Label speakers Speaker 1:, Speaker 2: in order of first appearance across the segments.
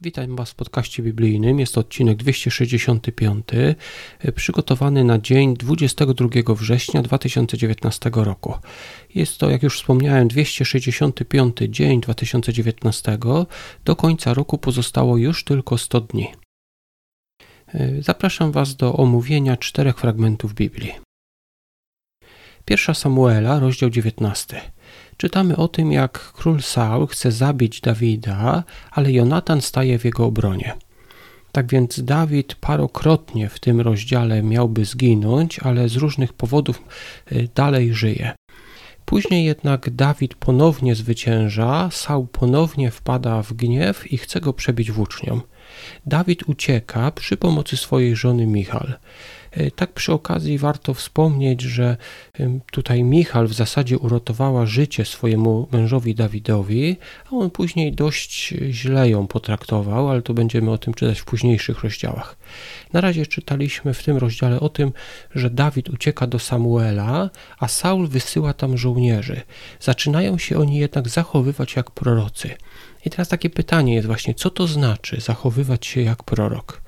Speaker 1: Witam Was w podcaście biblijnym. Jest to odcinek 265, e, przygotowany na dzień 22 września 2019 roku. Jest to, jak już wspomniałem, 265 dzień 2019. Do końca roku pozostało już tylko 100 dni. E, zapraszam Was do omówienia czterech fragmentów Biblii. Pierwsza Samuela, rozdział 19 czytamy o tym, jak król Saul chce zabić Dawida, ale Jonatan staje w jego obronie. Tak więc Dawid parokrotnie w tym rozdziale miałby zginąć, ale z różnych powodów y, dalej żyje. Później jednak Dawid ponownie zwycięża, Saul ponownie wpada w gniew i chce go przebić włócznią. Dawid ucieka przy pomocy swojej żony Michal. E, tak przy okazji warto wspomnieć, że tutaj Michal w zasadzie uratowała życie swojemu mężowi Dawidowi, a on później dość źle ją potraktował, ale to będziemy o tym czytać w późniejszych rozdziałach. Na razie czytaliśmy w tym rozdziale o tym, że Dawid ucieka do Samuela, a Saul wysyła tam żołnierzy. Zaczynają się oni jednak zachowywać jak prorocy. I teraz takie pytanie jest właśnie, co to znaczy zachowywać się jak prorok?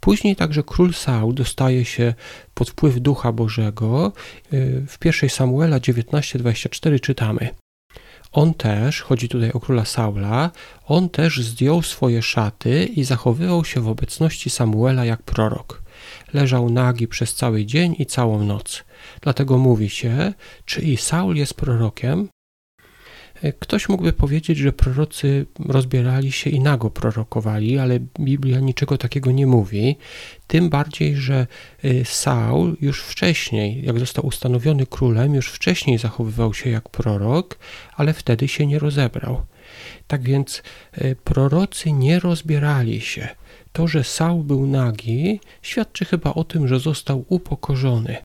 Speaker 1: Później także król Saul dostaje się pod wpływ Ducha Bożego. Y, w pierwszej Samuela 19:24 czytamy: On też, chodzi tutaj o króla Saula, on też zdjął swoje szaty i zachowywał się w obecności Samuela jak prorok. Leżał nagi przez cały dzień i całą noc. Dlatego mówi się, czy i Saul jest prorokiem? Ktoś mógłby powiedzieć, że prorocy rozbierali się i nago prorokowali, ale Biblia niczego takiego nie mówi. Tym bardziej, że y, Saul już wcześniej, jak został ustanowiony królem, już wcześniej zachowywał się jak prorok, ale wtedy się nie rozebrał. Tak więc y, prorocy nie rozbierali się. To, że Saul był nagi, świadczy chyba o tym, że został upokorzony.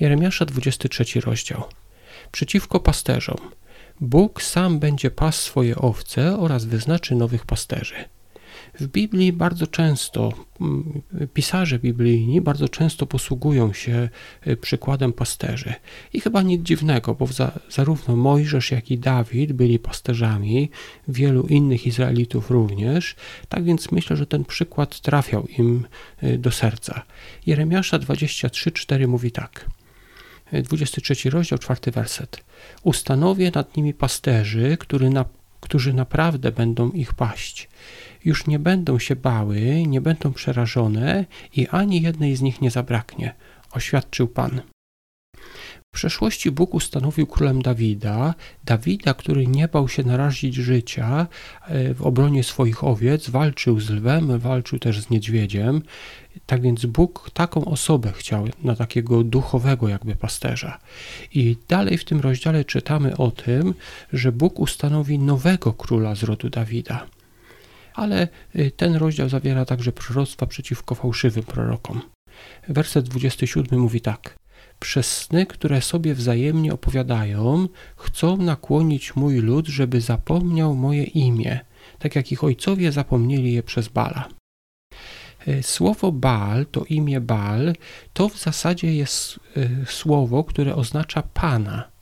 Speaker 1: Jeremiasza 23 rozdział przeciwko pasterzom. Bóg sam będzie pas swoje owce oraz wyznaczy nowych pasterzy. W Biblii bardzo często, mm, pisarze biblijni bardzo często posługują się y, przykładem pasterzy. I chyba nic dziwnego, bo za, zarówno Mojżesz, jak i Dawid byli pasterzami, wielu innych Izraelitów również, tak więc myślę, że ten przykład trafiał im y, do serca. Jeremiasza 23:4 mówi tak. 23 rozdział, czwarty werset. Ustanowię nad nimi pasterzy, który na, którzy naprawdę będą ich paść. Już nie będą się bały, nie będą przerażone i ani jednej z nich nie zabraknie, oświadczył Pan. W przeszłości Bóg ustanowił królem Dawida, Dawida, który nie bał się narazić życia e, w obronie swoich owiec, walczył z lwem, walczył też z niedźwiedziem. Tak więc Bóg taką osobę chciał na takiego duchowego jakby pasterza. I dalej w tym rozdziale czytamy o tym, że Bóg ustanowi nowego króla z rodu Dawida. Ale y, ten rozdział zawiera także proroctwa przeciwko fałszywym prorokom. Werset 27 mówi tak: przez sny, które sobie wzajemnie opowiadają, chcą nakłonić mój lud, żeby zapomniał moje imię, tak jak ich ojcowie zapomnieli je przez Bala. E, słowo Baal, to imię Baal, to w zasadzie jest e, słowo, które oznacza Pana.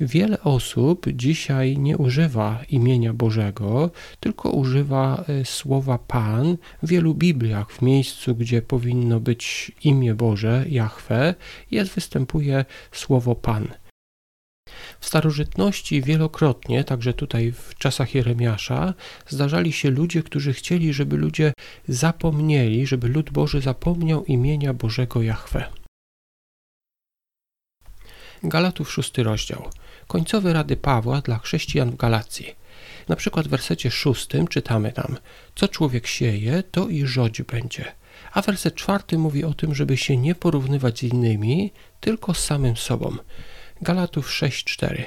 Speaker 1: Wiele osób dzisiaj nie używa imienia Bożego, tylko używa e, słowa Pan. W wielu Bibliach, w miejscu, gdzie powinno być imię Boże, Jahwe, jest, występuje słowo Pan. W starożytności wielokrotnie, także tutaj w czasach Jeremiasza, zdarzali się ludzie, którzy chcieli, żeby ludzie zapomnieli, żeby lud Boży zapomniał imienia Bożego Jahwe. Galatów szósty rozdział. Końcowe rady Pawła dla chrześcijan w Galacji. Na przykład w wersecie szóstym czytamy tam, co człowiek sieje, to i żodź będzie. A werset czwarty mówi o tym, żeby się nie porównywać z innymi, tylko z samym sobą. Galatów 6:4.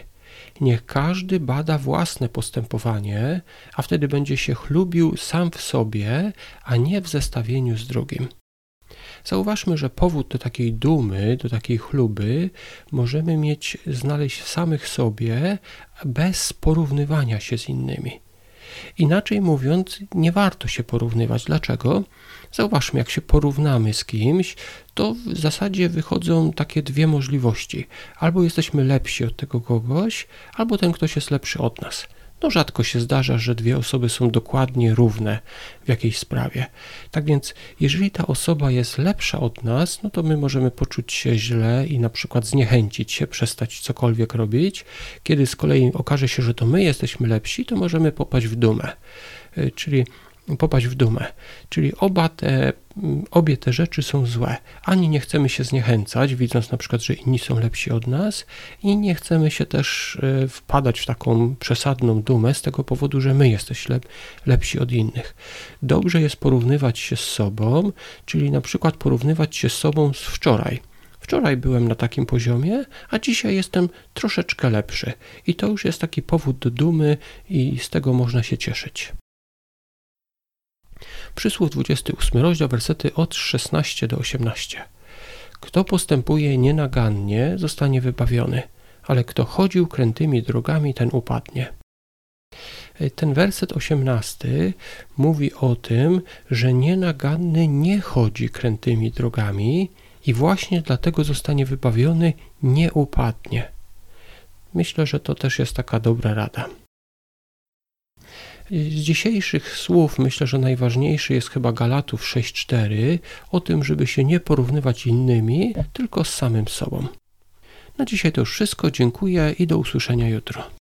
Speaker 1: Niech każdy bada własne postępowanie, a wtedy będzie się chlubił sam w sobie, a nie w zestawieniu z drugim. Zauważmy, że powód do takiej dumy, do takiej chluby możemy mieć, znaleźć w samych sobie bez porównywania się z innymi. Inaczej mówiąc, nie warto się porównywać. Dlaczego? Zauważmy, jak się porównamy z kimś, to w zasadzie wychodzą takie dwie możliwości. Albo jesteśmy lepsi od tego kogoś, albo ten ktoś jest lepszy od nas. No rzadko się zdarza, że dwie osoby są dokładnie równe w jakiejś sprawie. Tak więc, jeżeli ta osoba jest lepsza od nas, no to my możemy poczuć się źle i na przykład zniechęcić się, przestać cokolwiek robić. Kiedy z kolei okaże się, że to my jesteśmy lepsi, to możemy popaść w dumę. Y, czyli popaść w dumę. Czyli oba te, obie te rzeczy są złe. Ani nie chcemy się zniechęcać, widząc na przykład, że inni są lepsi od nas, i nie chcemy się też e, wpadać w taką przesadną dumę z tego powodu, że my jesteśmy lep, lepsi od innych. Dobrze jest porównywać się z sobą, czyli na przykład porównywać się z sobą z wczoraj. Wczoraj byłem na takim poziomie, a dzisiaj jestem troszeczkę lepszy. I to już jest taki powód do dumy, i z tego można się cieszyć. Przysłów 28 rozdział, wersety od 16 do 18. Kto postępuje nienagannie, zostanie wybawiony, ale kto chodził krętymi drogami, ten upadnie. Ten werset 18 mówi o tym, że nienaganny nie chodzi krętymi drogami i właśnie dlatego zostanie wybawiony, nie upadnie. Myślę, że to też jest taka dobra rada. Z dzisiejszych słów myślę, że najważniejszy jest chyba Galatów 6:4 o tym, żeby się nie porównywać innymi, tylko z samym sobą. Na dzisiaj to już wszystko. Dziękuję i do usłyszenia jutro.